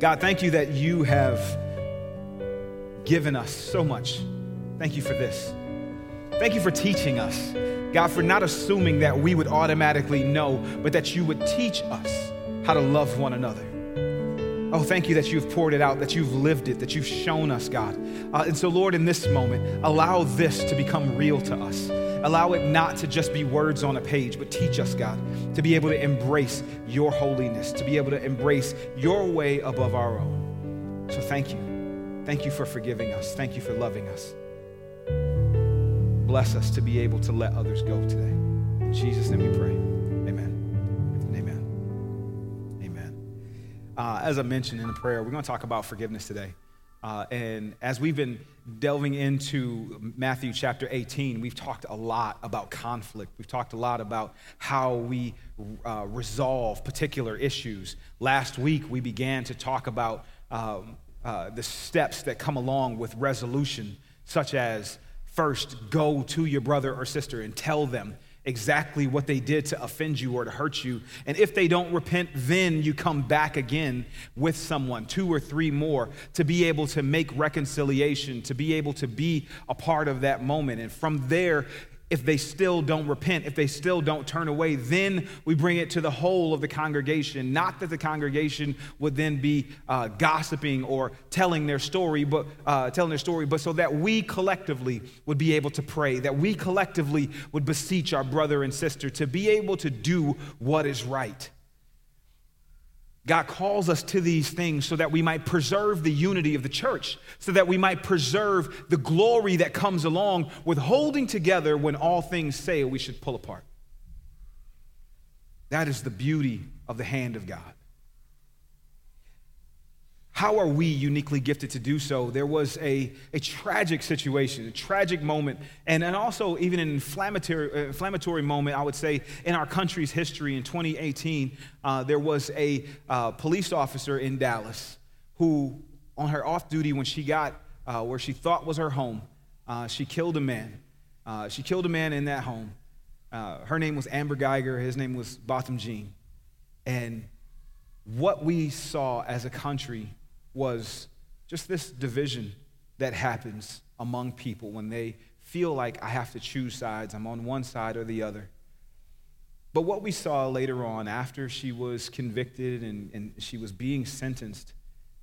God, thank you that you have given us so much. Thank you for this. Thank you for teaching us. God, for not assuming that we would automatically know, but that you would teach us how to love one another. Oh, thank you that you've poured it out, that you've lived it, that you've shown us, God. Uh, and so, Lord, in this moment, allow this to become real to us. Allow it not to just be words on a page, but teach us, God, to be able to embrace your holiness, to be able to embrace your way above our own. So, thank you. Thank you for forgiving us. Thank you for loving us. Bless us to be able to let others go today. In Jesus' name we pray. Amen. Amen. Amen. Uh, as I mentioned in the prayer, we're going to talk about forgiveness today. Uh, and as we've been delving into Matthew chapter 18, we've talked a lot about conflict. We've talked a lot about how we uh, resolve particular issues. Last week, we began to talk about um, uh, the steps that come along with resolution, such as first go to your brother or sister and tell them exactly what they did to offend you or to hurt you. And if they don't repent, then you come back again with someone, two or three more, to be able to make reconciliation, to be able to be a part of that moment. And from there, if they still don't repent, if they still don't turn away, then we bring it to the whole of the congregation. Not that the congregation would then be uh, gossiping or telling their story, but uh, telling their story, but so that we collectively would be able to pray, that we collectively would beseech our brother and sister to be able to do what is right. God calls us to these things so that we might preserve the unity of the church, so that we might preserve the glory that comes along with holding together when all things say we should pull apart. That is the beauty of the hand of God. How are we uniquely gifted to do so? There was a, a tragic situation, a tragic moment, and, and also even an inflammatory, uh, inflammatory moment, I would say, in our country's history. In 2018, uh, there was a uh, police officer in Dallas who, on her off duty, when she got uh, where she thought was her home, uh, she killed a man. Uh, she killed a man in that home. her name was Amber Guyger, his name was Botham Jean. And what we saw as a country was just this division that happens among people when they feel like I have to choose sides, I'm on one side or the other. But what we saw later on, after she was convicted and, and she was being sentenced,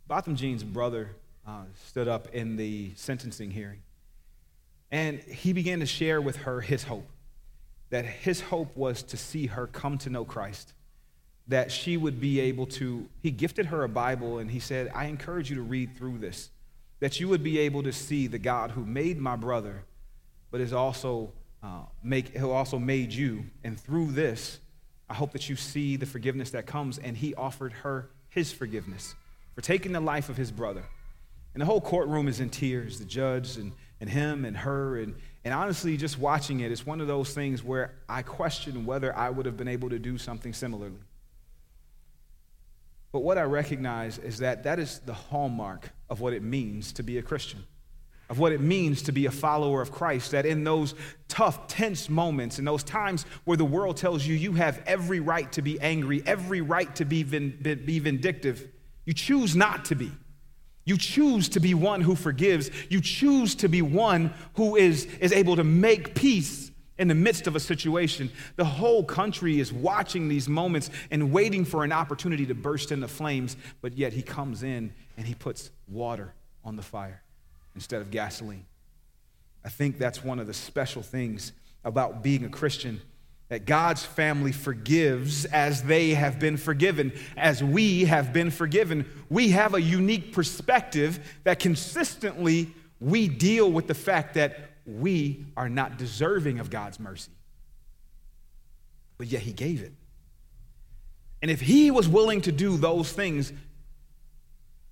Botham Jean's brother uh, stood up in the sentencing hearing. And he began to share with her his hope that his hope was to see her come to know Christ that she would be able to, he gifted her a Bible and he said, I encourage you to read through this, that you would be able to see the God who made my brother, but is also uh, make, who also made you. And through this, I hope that you see the forgiveness that comes. And he offered her his forgiveness for taking the life of his brother. And the whole courtroom is in tears, the judge and, and him and her. And, and honestly, just watching it, it's one of those things where I question whether I would have been able to do something similarly. But what I recognize is that that is the hallmark of what it means to be a Christian, of what it means to be a follower of Christ. That in those tough, tense moments, in those times where the world tells you you have every right to be angry, every right to be, be vindictive, you choose not to be. You choose to be one who forgives. You choose to be one who is, is able to make peace in the midst of a situation. The whole country is watching these moments and waiting for an opportunity to burst into flames, but yet he comes in and he puts water on the fire instead of gasoline. I think that's one of the special things about being a Christian that God's family forgives as they have been forgiven, as we have been forgiven. We have a unique perspective that consistently we deal with the fact that we are not deserving of God's mercy. But yet He gave it. And if He was willing to do those things,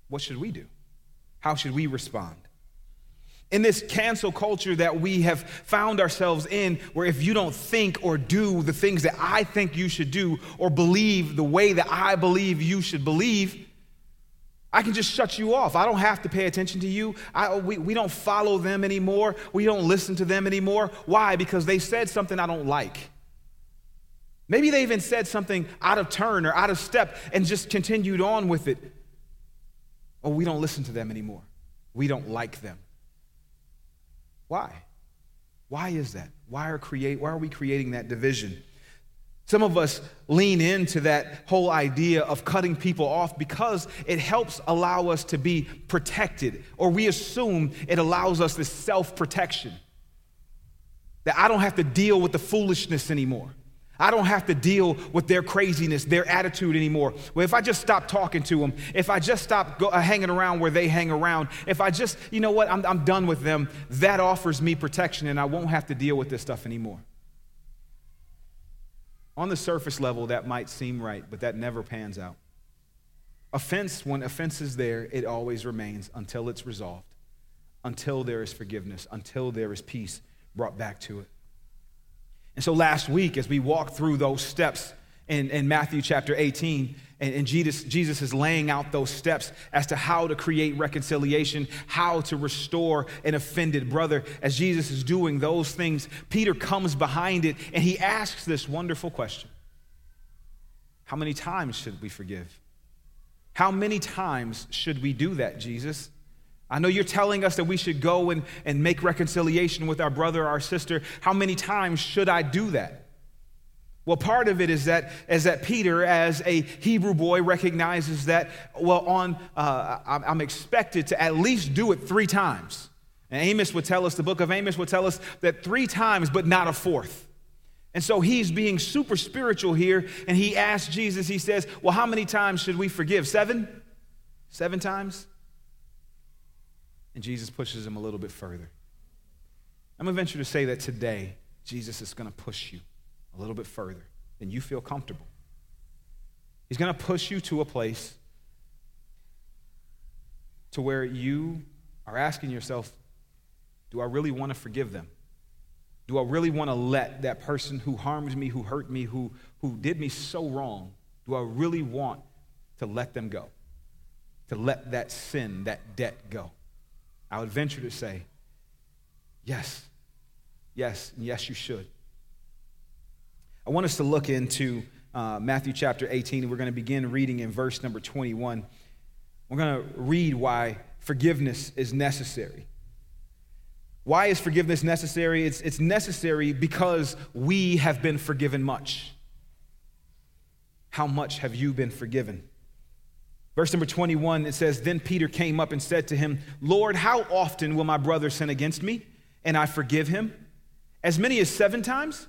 what should we do? How should we respond? In this cancel culture that we have found ourselves in, where if you don't think or do the things that I think you should do, or believe the way that I believe you should believe, I can just shut you off. I don't have to pay attention to you. I, we, we don't follow them anymore. We don't listen to them anymore. Why? Because they said something I don't like. Maybe they even said something out of turn or out of step and just continued on with it. Oh, we don't listen to them anymore. We don't like them. Why? Why is that? Why are, create, why are we creating that division? Some of us lean into that whole idea of cutting people off because it helps allow us to be protected, or we assume it allows us this self protection. That I don't have to deal with the foolishness anymore. I don't have to deal with their craziness, their attitude anymore. Well, if I just stop talking to them, if I just stop go, uh, hanging around where they hang around, if I just, you know what, I'm, I'm done with them, that offers me protection and I won't have to deal with this stuff anymore. On the surface level, that might seem right, but that never pans out. Offense, when offense is there, it always remains until it's resolved, until there is forgiveness, until there is peace brought back to it. And so last week, as we walked through those steps in, in Matthew chapter 18, and, and Jesus, Jesus is laying out those steps as to how to create reconciliation, how to restore an offended brother. As Jesus is doing those things, Peter comes behind it and he asks this wonderful question How many times should we forgive? How many times should we do that, Jesus? I know you're telling us that we should go and, and make reconciliation with our brother or our sister. How many times should I do that? Well, part of it is that, is that Peter, as a Hebrew boy, recognizes that, well, on, uh, I'm expected to at least do it three times. And Amos would tell us, the book of Amos would tell us that three times, but not a fourth. And so he's being super spiritual here, and he asks Jesus, he says, Well, how many times should we forgive? Seven? Seven times? And Jesus pushes him a little bit further. I'm going to venture to say that today, Jesus is going to push you a little bit further than you feel comfortable. He's going to push you to a place to where you are asking yourself, do I really want to forgive them? Do I really want to let that person who harmed me, who hurt me, who, who did me so wrong, do I really want to let them go? To let that sin, that debt go? I would venture to say, yes, yes, and yes, you should. I want us to look into uh, Matthew chapter 18, and we're going to begin reading in verse number 21. We're going to read why forgiveness is necessary. Why is forgiveness necessary? It's, it's necessary because we have been forgiven much. How much have you been forgiven? Verse number 21, it says, Then Peter came up and said to him, Lord, how often will my brother sin against me and I forgive him? As many as seven times?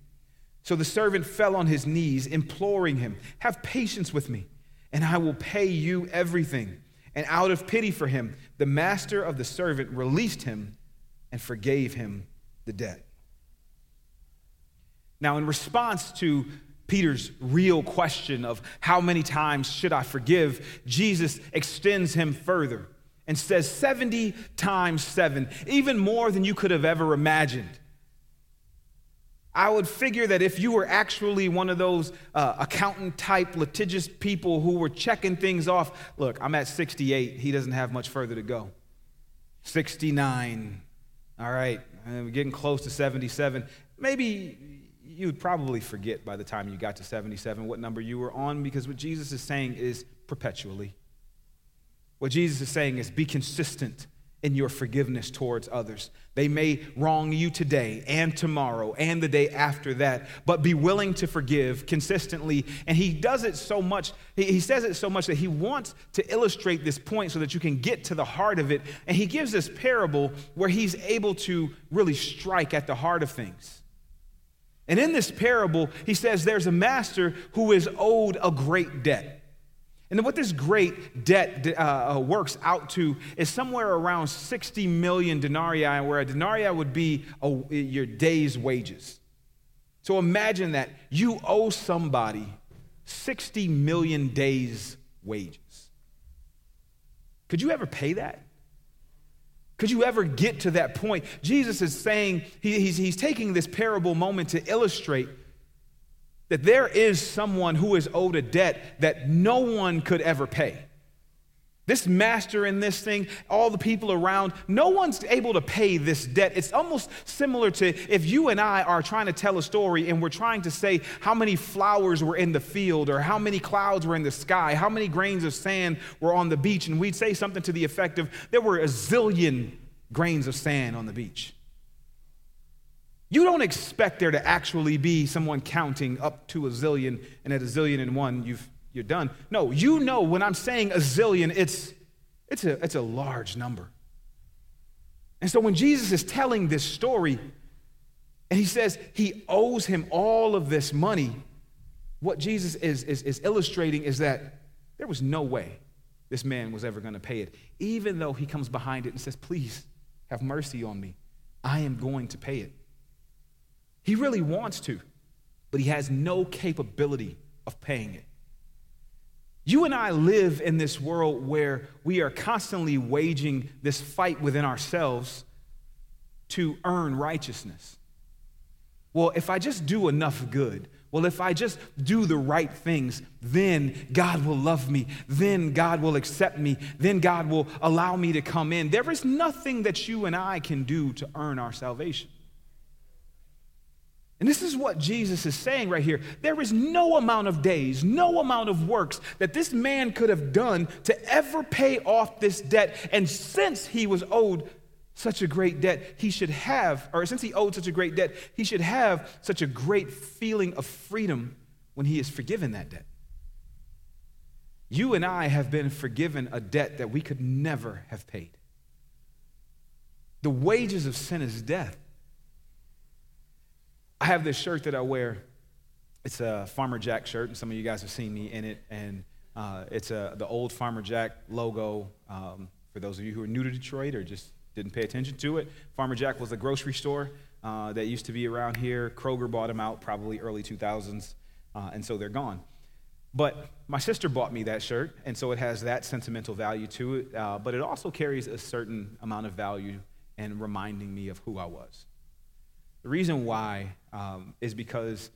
So the servant fell on his knees, imploring him, Have patience with me, and I will pay you everything. And out of pity for him, the master of the servant released him and forgave him the debt. Now, in response to Peter's real question of how many times should I forgive, Jesus extends him further and says 70 times 7, even more than you could have ever imagined. I would figure that if you were actually one of those uh, accountant type litigious people who were checking things off, look, I'm at 68, he doesn't have much further to go. 69, all right, and we're getting close to 77. Maybe you would probably forget by the time you got to 77 what number you were on because what Jesus is saying is perpetually. What Jesus is saying is be consistent in your forgiveness towards others. They may wrong you today and tomorrow and the day after that, but be willing to forgive consistently. And he does it so much, he says it so much that he wants to illustrate this point so that you can get to the heart of it. And he gives this parable where he's able to really strike at the heart of things. And in this parable, he says there's a master who is owed a great debt. And what this great debt uh, uh, works out to is somewhere around 60 million denarii, where a denarii would be a, your day's wages. So imagine that you owe somebody 60 million days' wages. Could you ever pay that? Could you ever get to that point? Jesus is saying, he, he's, he's taking this parable moment to illustrate that there is someone who is owed a debt that no one could ever pay. This master in this thing, all the people around, no one's able to pay this debt. It's almost similar to if you and I are trying to tell a story and we're trying to say how many flowers were in the field or how many clouds were in the sky, how many grains of sand were on the beach, and we'd say something to the effect of there were a zillion grains of sand on the beach. You don't expect there to actually be someone counting up to a zillion, and at a zillion and one, you've you're done. No, you know when I'm saying a zillion, it's, it's, a, it's a large number. And so when Jesus is telling this story, and he says he owes him all of this money, what Jesus is, is, is illustrating is that there was no way this man was ever going to pay it, even though he comes behind it and says, Please have mercy on me. I am going to pay it. He really wants to, but he has no capability of paying it. You and I live in this world where we are constantly waging this fight within ourselves to earn righteousness. Well, if I just do enough good, well, if I just do the right things, then God will love me. Then God will accept me. Then God will allow me to come in. There is nothing that you and I can do to earn our salvation. And this is what Jesus is saying right here. There is no amount of days, no amount of works that this man could have done to ever pay off this debt. And since he was owed such a great debt, he should have, or since he owed such a great debt, he should have such a great feeling of freedom when he is forgiven that debt. You and I have been forgiven a debt that we could never have paid. The wages of sin is death. I have this shirt that I wear. It's a Farmer Jack shirt, and some of you guys have seen me in it. And uh, it's a, the old Farmer Jack logo. Um, for those of you who are new to Detroit or just didn't pay attention to it, Farmer Jack was a grocery store uh, that used to be around here. Kroger bought them out probably early 2000s, uh, and so they're gone. But my sister bought me that shirt, and so it has that sentimental value to it, uh, but it also carries a certain amount of value in reminding me of who I was. The reason why um, is because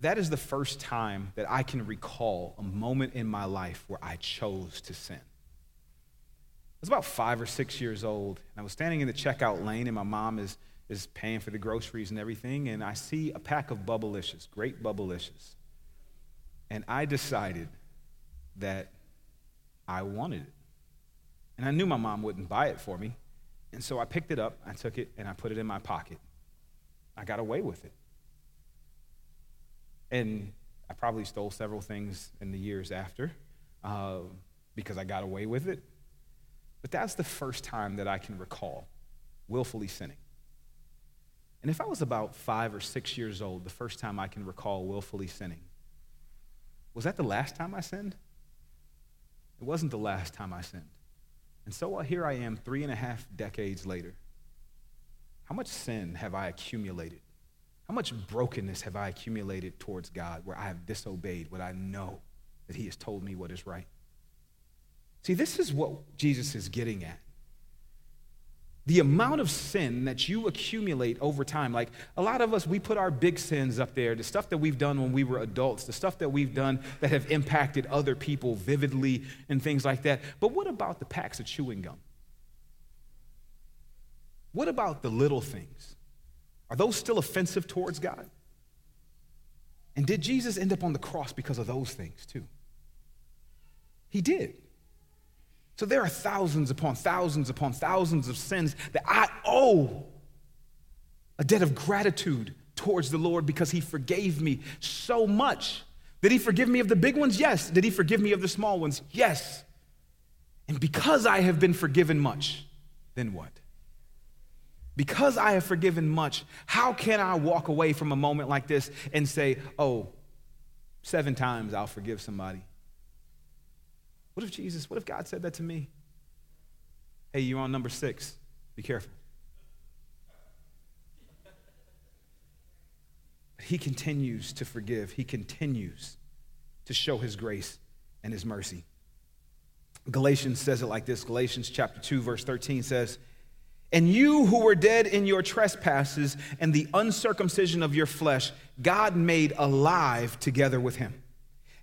that is the first time that I can recall a moment in my life where I chose to sin. I was about five or six years old, and I was standing in the checkout lane, and my mom is, is paying for the groceries and everything, and I see a pack of Bubblicious, great Bubblicious. And I decided that I wanted it. And I knew my mom wouldn't buy it for me. And so I picked it up, I took it, and I put it in my pocket. I got away with it. And I probably stole several things in the years after uh, because I got away with it. But that's the first time that I can recall willfully sinning. And if I was about five or six years old, the first time I can recall willfully sinning, was that the last time I sinned? It wasn't the last time I sinned. And so here I am, three and a half decades later, how much sin have I accumulated? How much brokenness have I accumulated towards God where I have disobeyed what I know that He has told me what is right? See, this is what Jesus is getting at. The amount of sin that you accumulate over time. Like a lot of us, we put our big sins up there, the stuff that we've done when we were adults, the stuff that we've done that have impacted other people vividly and things like that. But what about the packs of chewing gum? What about the little things? Are those still offensive towards God? And did Jesus end up on the cross because of those things too? He did. So there are thousands upon thousands upon thousands of sins that I owe a debt of gratitude towards the Lord because He forgave me so much. Did He forgive me of the big ones? Yes. Did He forgive me of the small ones? Yes. And because I have been forgiven much, then what? Because I have forgiven much, how can I walk away from a moment like this and say, oh, seven times I'll forgive somebody? What if Jesus, what if God said that to me? Hey, you're on number six. Be careful. But he continues to forgive, he continues to show his grace and his mercy. Galatians says it like this Galatians chapter 2, verse 13 says, And you who were dead in your trespasses and the uncircumcision of your flesh, God made alive together with him,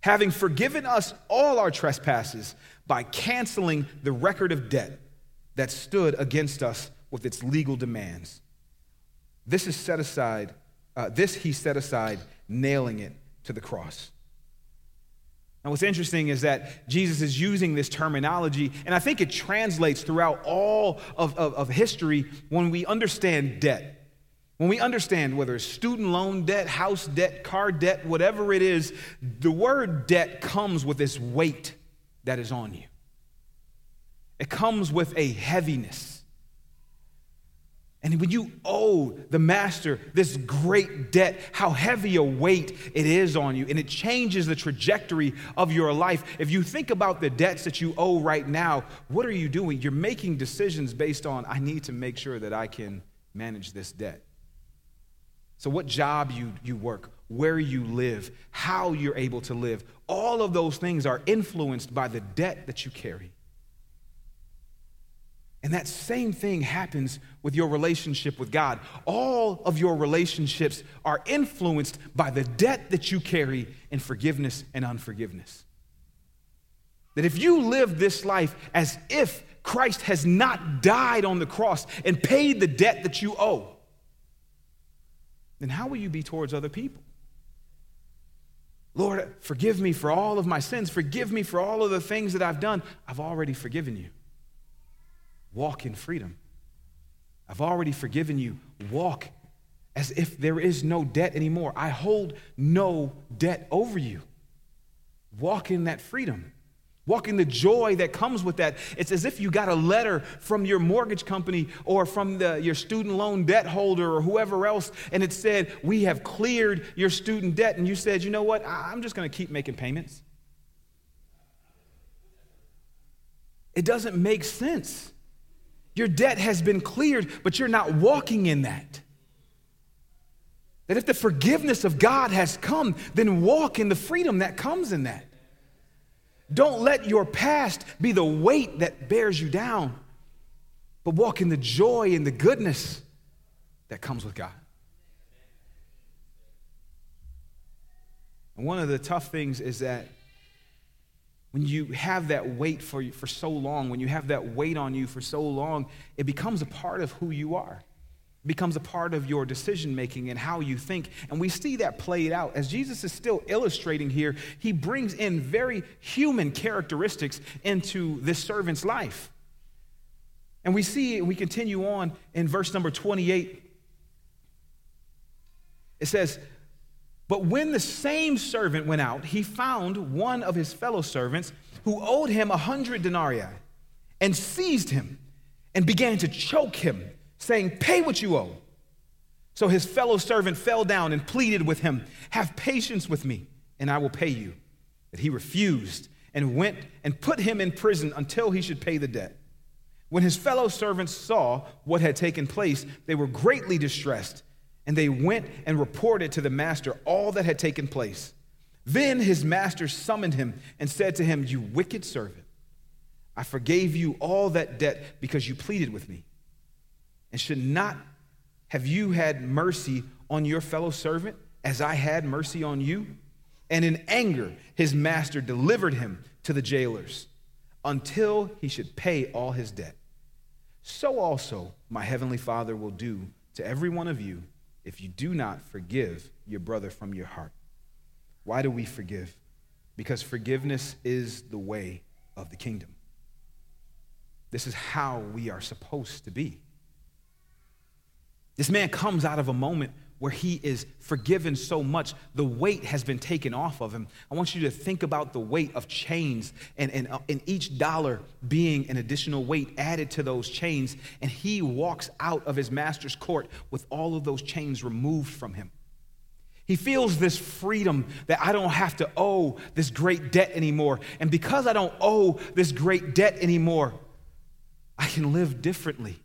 having forgiven us all our trespasses by canceling the record of debt that stood against us with its legal demands. This is set aside, uh, this he set aside, nailing it to the cross. Now, what's interesting is that Jesus is using this terminology, and I think it translates throughout all of, of, of, history when we understand debt. When we understand whether it's student loan debt, house debt, car debt, whatever it is, the word debt comes with this weight that is on you. It comes with a heaviness. And when you owe the master this great debt, how heavy a weight it is on you, and it changes the trajectory of your life. If you think about the debts that you owe right now, what are you doing? You're making decisions based on, I need to make sure that I can manage this debt. So, what job you, you work, where you live, how you're able to live, all of those things are influenced by the debt that you carry. And that same thing happens with your relationship with God. All of your relationships are influenced by the debt that you carry in forgiveness and unforgiveness. That if you live this life as if Christ has not died on the cross and paid the debt that you owe, then how will you be towards other people? Lord, forgive me for all of my sins. Forgive me for all of the things that I've done. I've already forgiven you. Walk in freedom. I've already forgiven you. Walk as if there is no debt anymore. I hold no debt over you. Walk in that freedom. Walk in the joy that comes with that. It's as if you got a letter from your mortgage company or from the, your student loan debt holder or whoever else, and it said, We have cleared your student debt. And you said, You know what? I'm just going to keep making payments. It doesn't make sense. Your debt has been cleared, but you're not walking in that. That if the forgiveness of God has come, then walk in the freedom that comes in that. Don't let your past be the weight that bears you down, but walk in the joy and the goodness that comes with God. And one of the tough things is that when you have that weight for, you, for so long, when you have that weight on you for so long, it becomes a part of who you are. It becomes a part of your decision making and how you think. And we see that played out. As Jesus is still illustrating here, he brings in very human characteristics into this servant's life. And we see, we continue on in verse number 28. It says, but when the same servant went out, he found one of his fellow servants who owed him a hundred denarii and seized him and began to choke him, saying, Pay what you owe. So his fellow servant fell down and pleaded with him, Have patience with me, and I will pay you. But he refused and went and put him in prison until he should pay the debt. When his fellow servants saw what had taken place, they were greatly distressed and they went and reported to the master all that had taken place. Then his master summoned him and said to him, You wicked servant, I forgave you all that debt because you pleaded with me. And should not have you had mercy on your fellow servant as I had mercy on you? And in anger, his master delivered him to the jailers until he should pay all his debt. So also my heavenly Father will do to every one of you if you do not forgive your brother from your heart. Why do we forgive? Because forgiveness is the way of the kingdom. This is how we are supposed to be. This man comes out of a moment where he is forgiven so much, the weight has been taken off of him. I want you to think about the weight of chains and, and, uh, and each dollar being an additional weight added to those chains. And he walks out of his master's court with all of those chains removed from him. He feels this freedom that I don't have to owe this great debt anymore. And because I don't owe this great debt anymore, I can live differently.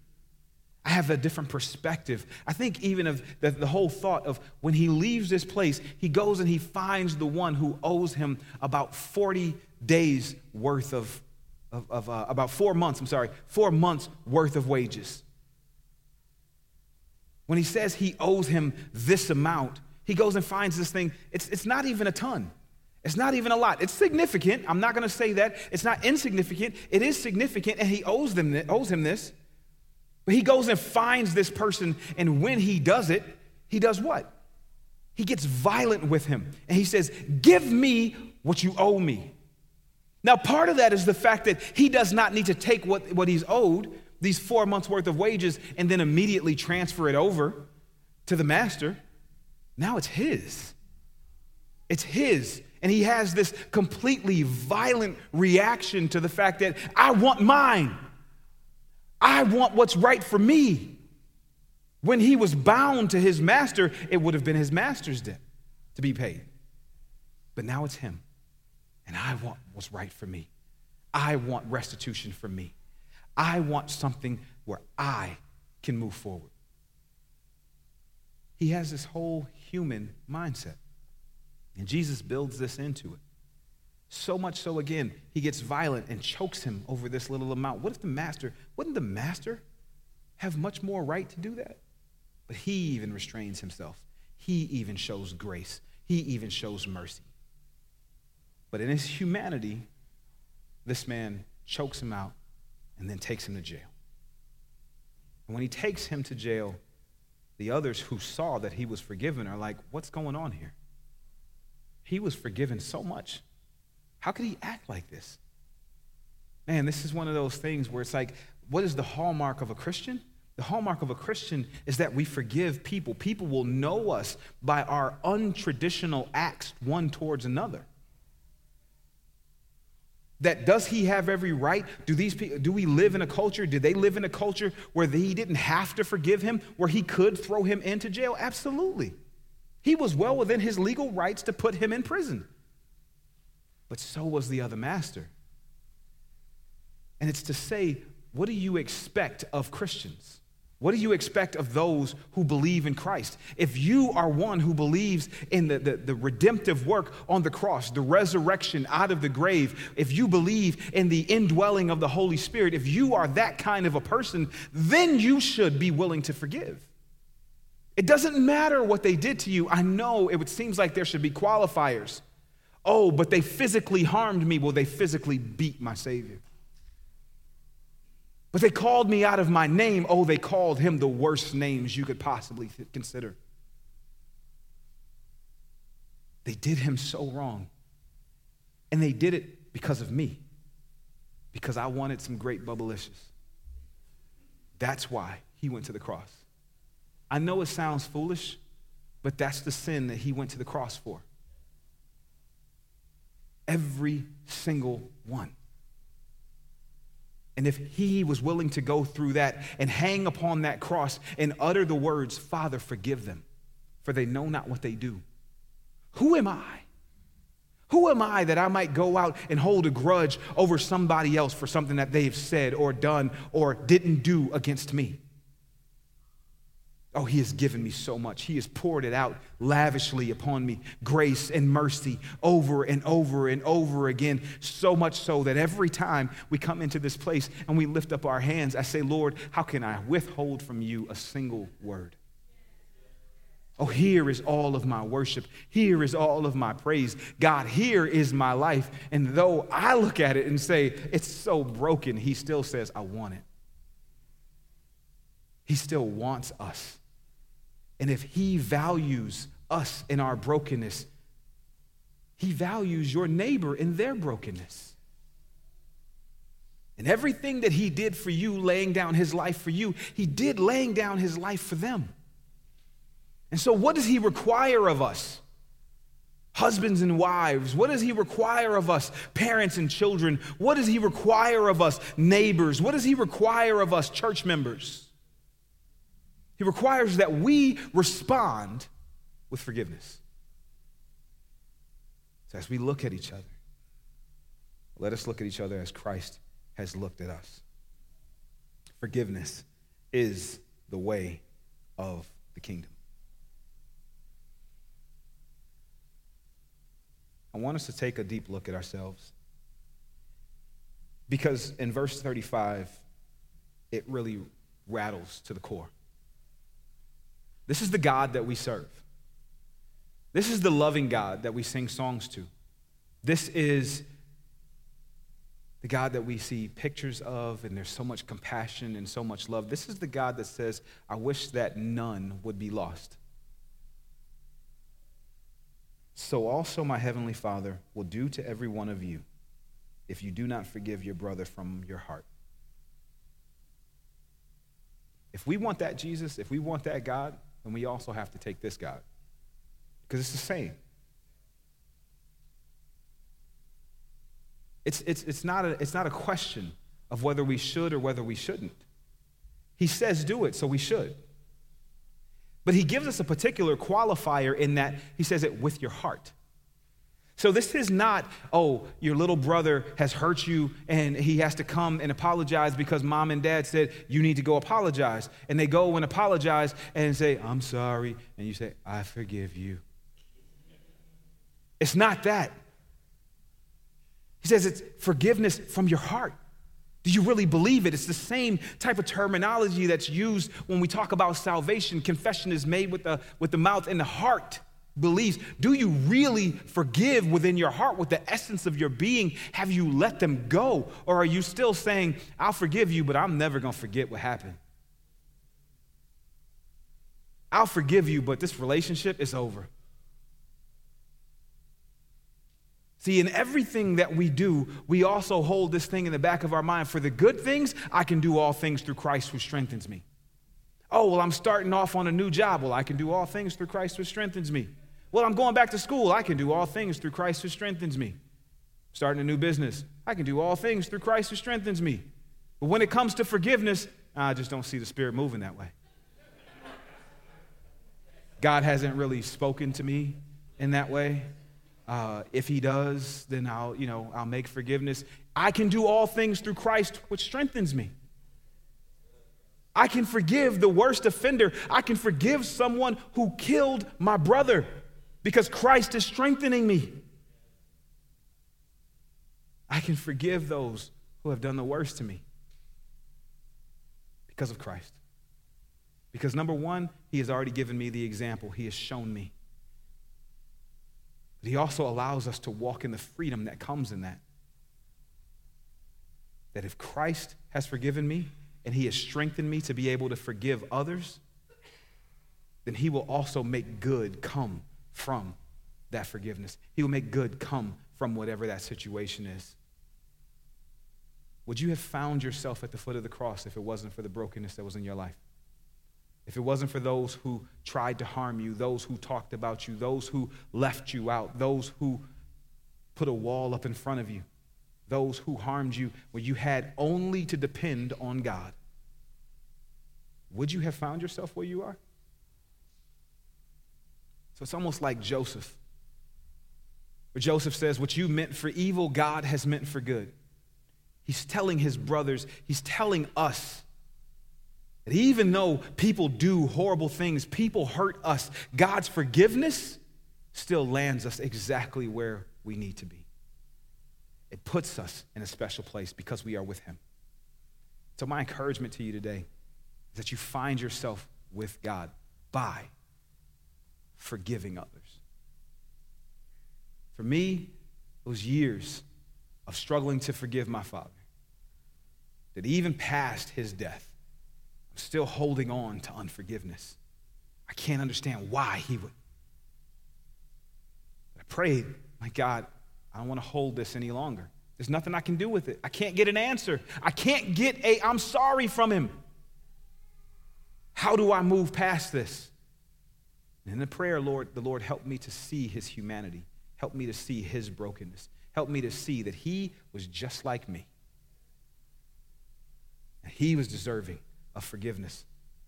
I have a different perspective. I think even of the, the, whole thought of when he leaves this place, he goes and he finds the one who owes him about 40 days worth of, of, of uh, about four months, I'm sorry, four months worth of wages. when he says he owes him this amount, he goes and finds this thing. It's, it's not even a ton. It's not even a lot. It's significant. I'm not going to say that. It's not insignificant. It is significant, and he owes, them, owes him this. But he goes and finds this person, and when he does it, he does what? He gets violent with him, and he says, Give me what you owe me. Now, part of that is the fact that he does not need to take what, what he's owed, these four months worth of wages, and then immediately transfer it over to the master. Now it's his. It's his. And he has this completely violent reaction to the fact that I want mine. I want what's right for me. When he was bound to his master, it would have been his master's debt to be paid. But now it's him. And I want what's right for me. I want restitution for me. I want something where I can move forward. He has this whole human mindset. And Jesus builds this into it. So much so, again, he gets violent and chokes him over this little amount. What if the master, wouldn't the master have much more right to do that? But he even restrains himself. He even shows grace. He even shows mercy. But in his humanity, this man chokes him out and then takes him to jail. And when he takes him to jail, the others who saw that he was forgiven are like, What's going on here? He was forgiven so much. How could he act like this? Man, this is one of those things where it's like, what is the hallmark of a Christian? The hallmark of a Christian is that we forgive people. People will know us by our untraditional acts one towards another. That does he have every right? Do these people, do we live in a culture? Did they live in a culture where he didn't have to forgive him, where he could throw him into jail? Absolutely. He was well within his legal rights to put him in prison. But so was the other master. And it's to say, what do you expect of Christians? What do you expect of those who believe in Christ? If you are one who believes in the, the, the, redemptive work on the cross, the resurrection out of the grave, if you believe in the indwelling of the Holy Spirit, if you are that kind of a person, then you should be willing to forgive. It doesn't matter what they did to you. I know it seems like there should be qualifiers. Oh, but they physically harmed me. Well, they physically beat my Savior. But they called me out of my name. Oh, they called him the worst names you could possibly consider. They did him so wrong. And they did it because of me, because I wanted some great bubblicious. That's why he went to the cross. I know it sounds foolish, but that's the sin that he went to the cross for. Every single one. And if he was willing to go through that and hang upon that cross and utter the words, Father, forgive them, for they know not what they do, who am I? Who am I that I might go out and hold a grudge over somebody else for something that they've said or done or didn't do against me? Oh, he has given me so much. He has poured it out lavishly upon me, grace and mercy over and over and over again. So much so that every time we come into this place and we lift up our hands, I say, Lord, how can I withhold from you a single word? Oh, here is all of my worship. Here is all of my praise. God, here is my life. And though I look at it and say, it's so broken, He still says, I want it. He still wants us. And if He values us in our brokenness, He values your neighbor in their brokenness. And everything that He did for you, laying down His life for you, He did laying down His life for them. And so, what does He require of us? Husbands and wives, what does he require of us? Parents and children, what does he require of us? Neighbors, what does he require of us? Church members. He requires that we respond with forgiveness. So as we look at each other, let us look at each other as Christ has looked at us. Forgiveness is the way of the kingdom. I want us to take a deep look at ourselves. Because in verse 35, it really rattles to the core. This is the God that we serve. This is the loving God that we sing songs to. This is the God that we see pictures of, and there's so much compassion and so much love. This is the God that says, I wish that none would be lost. So also my heavenly Father will do to every one of you if you do not forgive your brother from your heart. If we want that Jesus, if we want that God, then we also have to take this God. Because it's the same. It's, it's, it's, not a, it's not a question of whether we should or whether we shouldn't. He says do it, so we should. But he gives us a particular qualifier in that he says it with your heart. So this is not, oh, your little brother has hurt you and he has to come and apologize because mom and dad said you need to go apologize. And they go and apologize and say, I'm sorry. And you say, I forgive you. It's not that. He says it's forgiveness from your heart. Do you really believe it? It's the same type of terminology that's used when we talk about salvation. Confession is made with the, with the mouth and the heart believes. Do you really forgive within your heart with the essence of your being? Have you let them go? Or are you still saying, I'll forgive you, but I'm never going to forget what happened? I'll forgive you, but this relationship is over. See, in everything that we do, we also hold this thing in the back of our mind. For the good things, I can do all things through Christ who strengthens me. Oh, well, I'm starting off on a new job. Well, I can do all things through Christ who strengthens me. Well, I'm going back to school. I can do all things through Christ who strengthens me. Starting a new business. I can do all things through Christ who strengthens me. But when it comes to forgiveness, I just don't see the Spirit moving that way. God hasn't really spoken to me in that way. Uh, if he does, then I'll, you know, I'll make forgiveness. I can do all things through Christ, which strengthens me. I can forgive the worst offender. I can forgive someone who killed my brother because Christ is strengthening me. I can forgive those who have done the worst to me because of Christ. Because number one, he has already given me the example, he has shown me. But he also allows us to walk in the freedom that comes in that. That if Christ has forgiven me and he has strengthened me to be able to forgive others, then he will also make good come from that forgiveness. He will make good come from whatever that situation is. Would you have found yourself at the foot of the cross if it wasn't for the brokenness that was in your life? if it wasn't for those who tried to harm you, those who talked about you, those who left you out, those who put a wall up in front of you, those who harmed you when you had only to depend on God, would you have found yourself where you are? So it's almost like Joseph, where Joseph says, What you meant for evil, God has meant for good. He's telling his brothers, he's telling us that even though people do horrible things, people hurt us, God's forgiveness still lands us exactly where we need to be. It puts us in a special place because we are with Him. So, my encouragement to you today is that you find yourself with God by forgiving others. For me, it was years of struggling to forgive my father that even past his death, I'm still holding on to unforgiveness. I can't understand why he would. I prayed, my God, I don't want to hold this any longer. There's nothing I can do with it. I can't get an answer. I can't get a I'm sorry from him. How do I move past this? And in the prayer, Lord, the Lord helped me to see his humanity. Help me to see his brokenness. Help me to see that he was just like me. And he was deserving of forgiveness,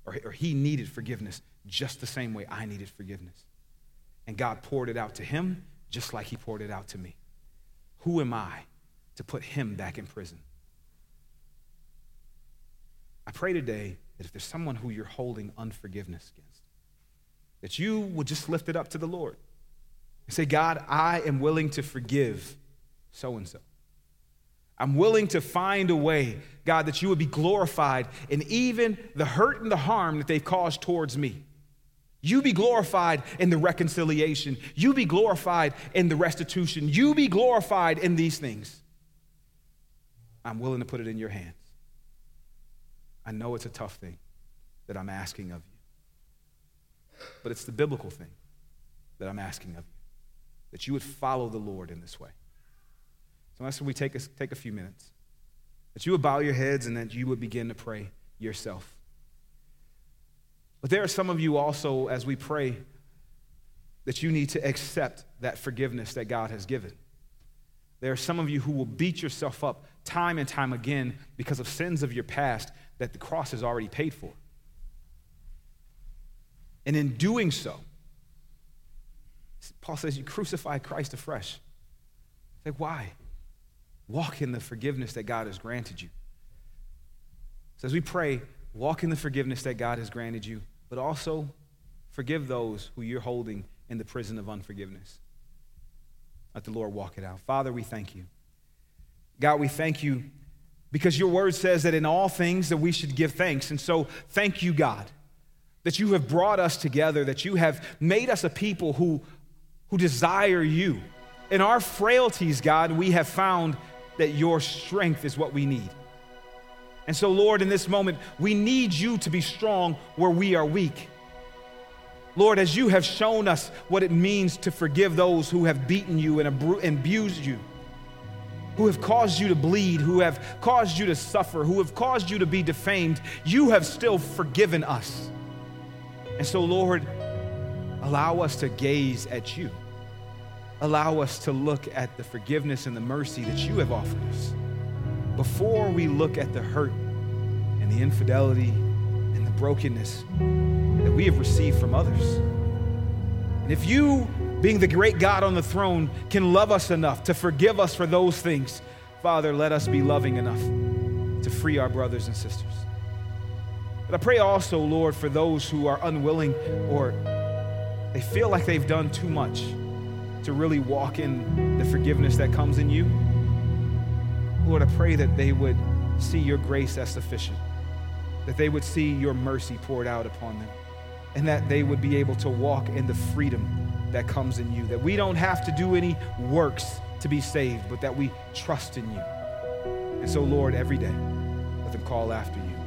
or, or he needed forgiveness just the same way I needed forgiveness. And God poured it out to him just like he poured it out to me. Who am I to put him back in prison? I pray today that if there's someone who you're holding unforgiveness against, that you would just lift it up to the Lord and say, God, I am willing to forgive so and so. I'm willing to find a way, God, that you would be glorified in even the hurt and the harm that they've caused towards me. You be glorified in the reconciliation. You be glorified in the restitution. You be glorified in these things. I'm willing to put it in your hands. I know it's a tough thing that I'm asking of you, but it's the biblical thing that I'm asking of you that you would follow the Lord in this way. So that's when we take a, take a few minutes. That you would bow your heads and that you would begin to pray yourself. But there are some of you also, as we pray, that you need to accept that forgiveness that God has given. There are some of you who will beat yourself up time and time again because of sins of your past that the cross has already paid for. And in doing so, Paul says you crucify Christ afresh. Like, why? Walk in the forgiveness that God has granted you. So as we pray, walk in the forgiveness that God has granted you, but also forgive those who you're holding in the prison of unforgiveness. Let the Lord walk it out. Father, we thank you. God, we thank you because your word says that in all things that we should give thanks. And so thank you, God, that you have brought us together, that you have made us a people who, who desire you. In our frailties, God, we have found that your strength is what we need. And so, Lord, in this moment, we need you to be strong where we are weak. Lord, as you have shown us what it means to forgive those who have beaten you and abused you, who have caused you to bleed, who have caused you to suffer, who have caused you to be defamed, you have still forgiven us. And so, Lord, allow us to gaze at you. Allow us to look at the forgiveness and the mercy that you have offered us before we look at the hurt and the infidelity and the brokenness that we have received from others. And if you, being the great God on the throne, can love us enough to forgive us for those things, Father, let us be loving enough to free our brothers and sisters. But I pray also, Lord, for those who are unwilling or they feel like they've done too much to really walk in the forgiveness that comes in you. Lord, I pray that they would see your grace as sufficient, that they would see your mercy poured out upon them, and that they would be able to walk in the freedom that comes in you, that we don't have to do any works to be saved, but that we trust in you. And so, Lord, every day, let them call after you.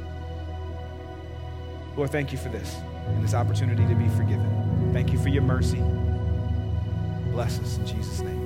Lord, thank you for this and this opportunity to be forgiven. Thank you for your mercy. Bless us in Jesus' name.